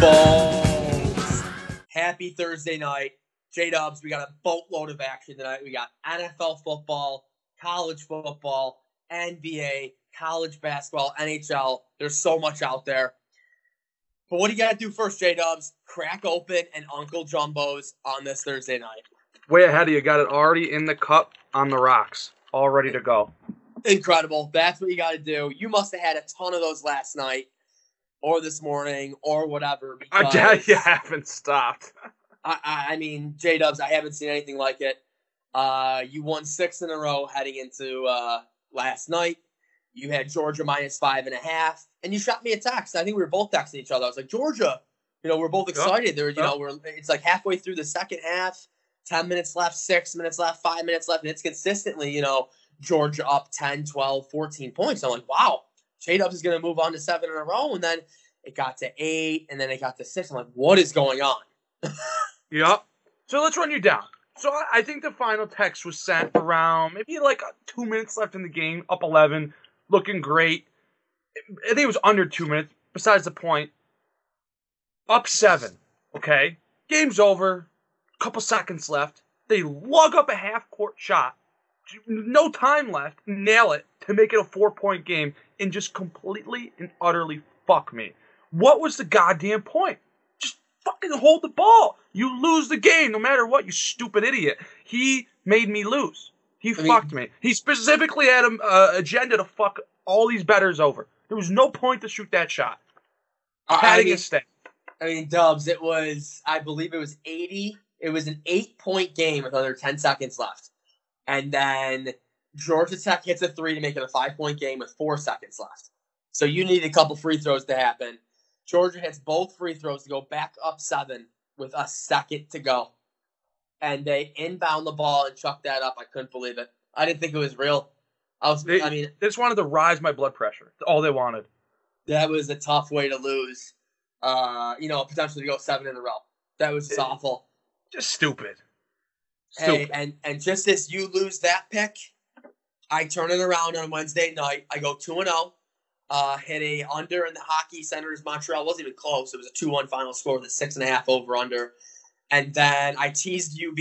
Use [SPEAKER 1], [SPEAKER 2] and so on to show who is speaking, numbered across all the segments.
[SPEAKER 1] Balls. Happy Thursday night. J Dubs, we got a boatload of action tonight. We got NFL football, college football, NBA, college basketball, NHL. There's so much out there. But what do you got to do first, J Dubs? Crack open an Uncle Jumbo's on this Thursday night.
[SPEAKER 2] Way ahead of you. Got it already in the cup on the rocks, all ready to go.
[SPEAKER 1] Incredible. That's what you got to do. You must have had a ton of those last night or this morning or whatever.
[SPEAKER 2] I doubt you haven't stopped.
[SPEAKER 1] I, I, I mean, J Dubs, I haven't seen anything like it. Uh, you won six in a row heading into uh, last night. You had Georgia minus five and a half, and you shot me a text. I think we were both texting each other. I was like, Georgia, you know, we're both excited. There, you
[SPEAKER 2] Yeah.
[SPEAKER 1] know, we're it's like halfway through the second half, ten minutes left, six minutes left, five minutes left, and it's consistently, you know, Georgia up 10, 12, 14 points. I'm like, wow, J Dubs is going to move on to seven in a row, and then it got to eight, and then it got to six. I'm like, what is going on?
[SPEAKER 2] Yep. So let's run you down. So I- think the final text was sent around maybe like uh, two minutes left in the game, up 11, looking great. I think it was under two minutes, besides the point. Up seven, okay? Game's over, couple seconds left. They lug up a half court shot, no time left, nail it to make it a four point game, and just completely and utterly fuck me. What was the goddamn point? Just fucking hold the ball. You lose the game no matter what, you stupid idiot. He made me lose. He
[SPEAKER 1] I mean-
[SPEAKER 2] fucked me. He specifically had an uh, agenda to fuck all these betters over. There was no point to shoot that shot.
[SPEAKER 1] I- I mean,
[SPEAKER 2] his stay.
[SPEAKER 1] I mean, Dubs, it was, I believe it was 80. It was an eight point game with under 10 seconds left. And then Georgia Tech hits a three to make it a five point game with four seconds left. So you need a couple free throws to happen. Georgia hits both free throws to go back up seven with a second to go. And they inbound the ball and chuck that up. I couldn't believe it. I didn't think it was real. I was,
[SPEAKER 2] They-
[SPEAKER 1] I mean,
[SPEAKER 2] They just wanted to rise my blood pressure. That's all they wanted.
[SPEAKER 1] that was a tough way to lose. Uh, you know, potentially to go seven in a row. That was just
[SPEAKER 2] Yeah.
[SPEAKER 1] awful.
[SPEAKER 2] Just stupid.
[SPEAKER 1] Hey, and and just as you lose that pick, I turn it around on Wednesday night. I go two and zero. Uh, hit a under in the hockey Senators Montreal. Wasn't even close. It was a two one final score with a six and a half over under. And then I teased UB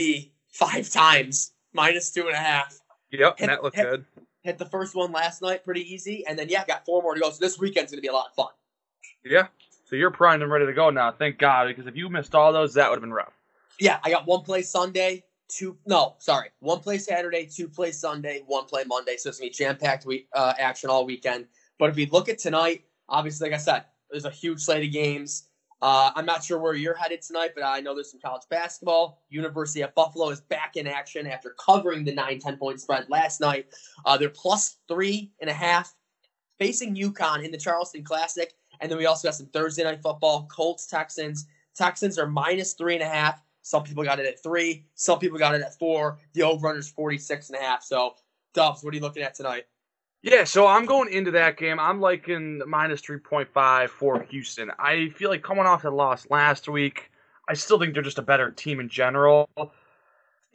[SPEAKER 1] five times minus two and a half.
[SPEAKER 2] Yep,
[SPEAKER 1] Hit-
[SPEAKER 2] and that looked
[SPEAKER 1] hit-
[SPEAKER 2] good.
[SPEAKER 1] Hit the first one last night, pretty easy. And then yeah, got four more to go. So this weekend's gonna be a lot of fun.
[SPEAKER 2] Yeah. So you're primed and ready to go now. Thank God, because if you missed all those, that would have been rough.
[SPEAKER 1] Yeah, I got one play Sunday, two no, sorry, one play Saturday, two play Sunday, one play Monday. So it's gonna be jam packed week uh, action all weekend. But if we look at tonight, obviously, like I said, there's a huge slate of games. Uh, I'm not sure where you're headed tonight, but I know there's some college basketball. University of Buffalo is back in action after covering the 9 10 point spread last night. Uh, they're plus three and a half facing UConn in the Charleston Classic. And then we also got some Thursday night football Colts, Texans. Texans are minus three and a half. Some people got it at three. Some people got it at four. The over under is 46 and a half. So, Dubs, what are you looking at tonight?
[SPEAKER 2] Yeah, so I'm going into that game. I'm liking minus 3.5 for Houston. I feel like coming off the loss last week, I still think they're just a better team in general.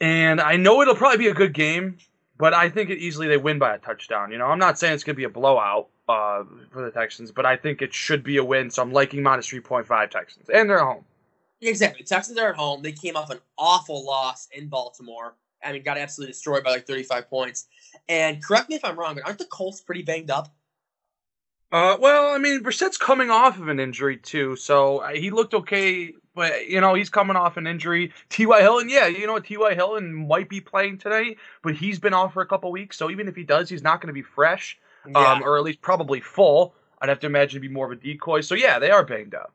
[SPEAKER 2] And I know it'll probably be a good game, but I think it easily they win by a touchdown. You know, I'm not saying it's going to be a blowout uh, for the Texans, but I think it should be a win. So I'm liking minus 3.5 Texans. And they're home.
[SPEAKER 1] Exactly. Texans are at home. They came off an awful loss in Baltimore. I mean, got absolutely destroyed by like 35 points. And correct me if I'm wrong, but aren't the Colts pretty banged up?
[SPEAKER 2] Uh, well, I mean, Brissett's coming off of an injury too, so uh, he looked okay. But you know, he's coming off an injury. T.Y. Hilton, yeah, you know, T.Y. Hilton might be playing tonight, but he's been off for a couple weeks, so even if he does, he's not going to be fresh, um, or at least probably full. I'd have to imagine it'd be more of a decoy. So yeah, they are banged up.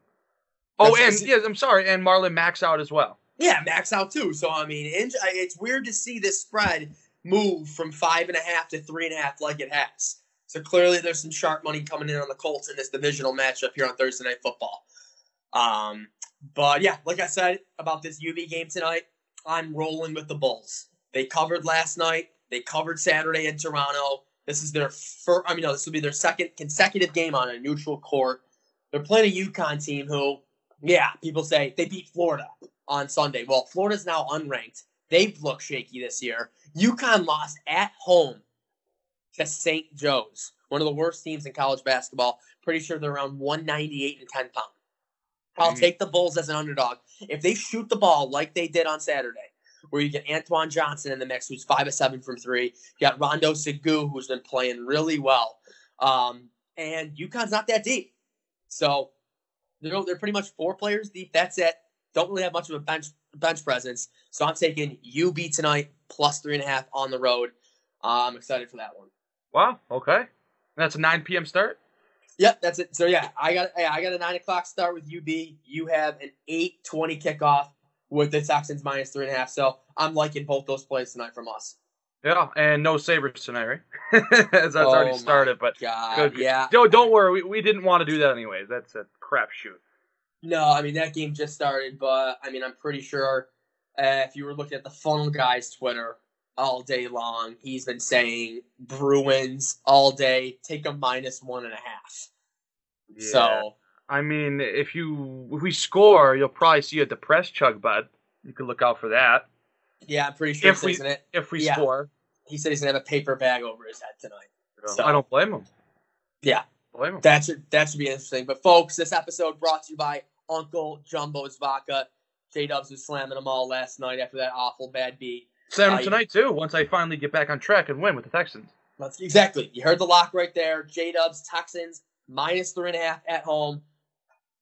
[SPEAKER 2] Oh,
[SPEAKER 1] That's-
[SPEAKER 2] and yeah, I'm sorry, and Marlon Mack's out as well.
[SPEAKER 1] Yeah, Mack's out too. So I mean, it's weird to see this spread move from five and a half to three and a half like it has. So clearly, there's some sharp money coming in on the Colts in this divisional matchup here on Thursday Night Football. Um, but yeah, like I said about this UB game tonight, I'm rolling with the Bulls. They covered last night. They covered Saturday in Toronto. This is their first. I mean, no, this will be their second consecutive game on a neutral court. They're playing a UConn team who, yeah, people say they beat Florida on Sunday. Well, Florida's now unranked. They've looked shaky this year. UConn lost at home to St. Joe's, one of the worst teams in college basketball. Pretty sure they're around 198 and 10 pound. I'll
[SPEAKER 2] Mhm.
[SPEAKER 1] take the Bulls as an underdog. If they shoot the ball like they did on Saturday, where you get Antwain Johnson in the mix, who's five of seven from three, you got Rondo Segu, who's been playing really well, um, and UConn's not that deep, so they're they're pretty much four players deep. That's it. Don't really have much of a bench bench presence, so I'm taking UB tonight plus three and a half on the road. Uh, I'm excited for that one.
[SPEAKER 2] Wow. Okay. That's a 9 p.m. start.
[SPEAKER 1] Yep, that's it. So yeah, I got yeah, I got a nine o'clock start with UB. You have an eight twenty kickoff with the Texans minus three and a half. So I'm liking both those plays tonight from us.
[SPEAKER 2] Yeah, and no Sabres tonight, right? As that's already
[SPEAKER 1] Oh, my
[SPEAKER 2] started, but
[SPEAKER 1] God,
[SPEAKER 2] Good.
[SPEAKER 1] yeah.
[SPEAKER 2] don't don't worry, we, we didn't want to do that anyways. That's a crapshoot.
[SPEAKER 1] No, I mean that game just started, but I mean I'm pretty sure uh, if you were looking at the funnel guy's Twitter all day long, he's been saying Bruins all day. Take a minus one and a half. So
[SPEAKER 2] I mean, if you if we score, you'll probably see a depressed chug bud. You can look out for that
[SPEAKER 1] yeah, I'm pretty sure
[SPEAKER 2] If we-
[SPEAKER 1] gonna,
[SPEAKER 2] if we
[SPEAKER 1] Yeah.
[SPEAKER 2] score.
[SPEAKER 1] he said he's gonna have a paper bag over his head tonight. So-
[SPEAKER 2] I don't blame him.
[SPEAKER 1] Yeah. That should that should be interesting. But folks, this episode brought to you by Uncle Jumbo's Vodka. J Dubs was slamming them all last night after that awful bad beat.
[SPEAKER 2] Him
[SPEAKER 1] I-
[SPEAKER 2] tonight too. Once I finally get back on track and win with the Texans.
[SPEAKER 1] That's exactly. You heard the lock right there. J Dubs Texans minus three and a half at home.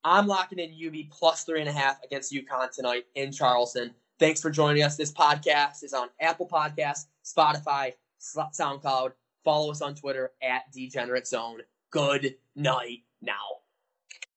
[SPEAKER 1] I'm locking in UB plus three and a half against UConn tonight in Charleston. Thanks for joining us. This podcast is on Apple Podcasts, Spotify, SoundCloud. Follow us on Twitter at Degenerate Zone. Good night now.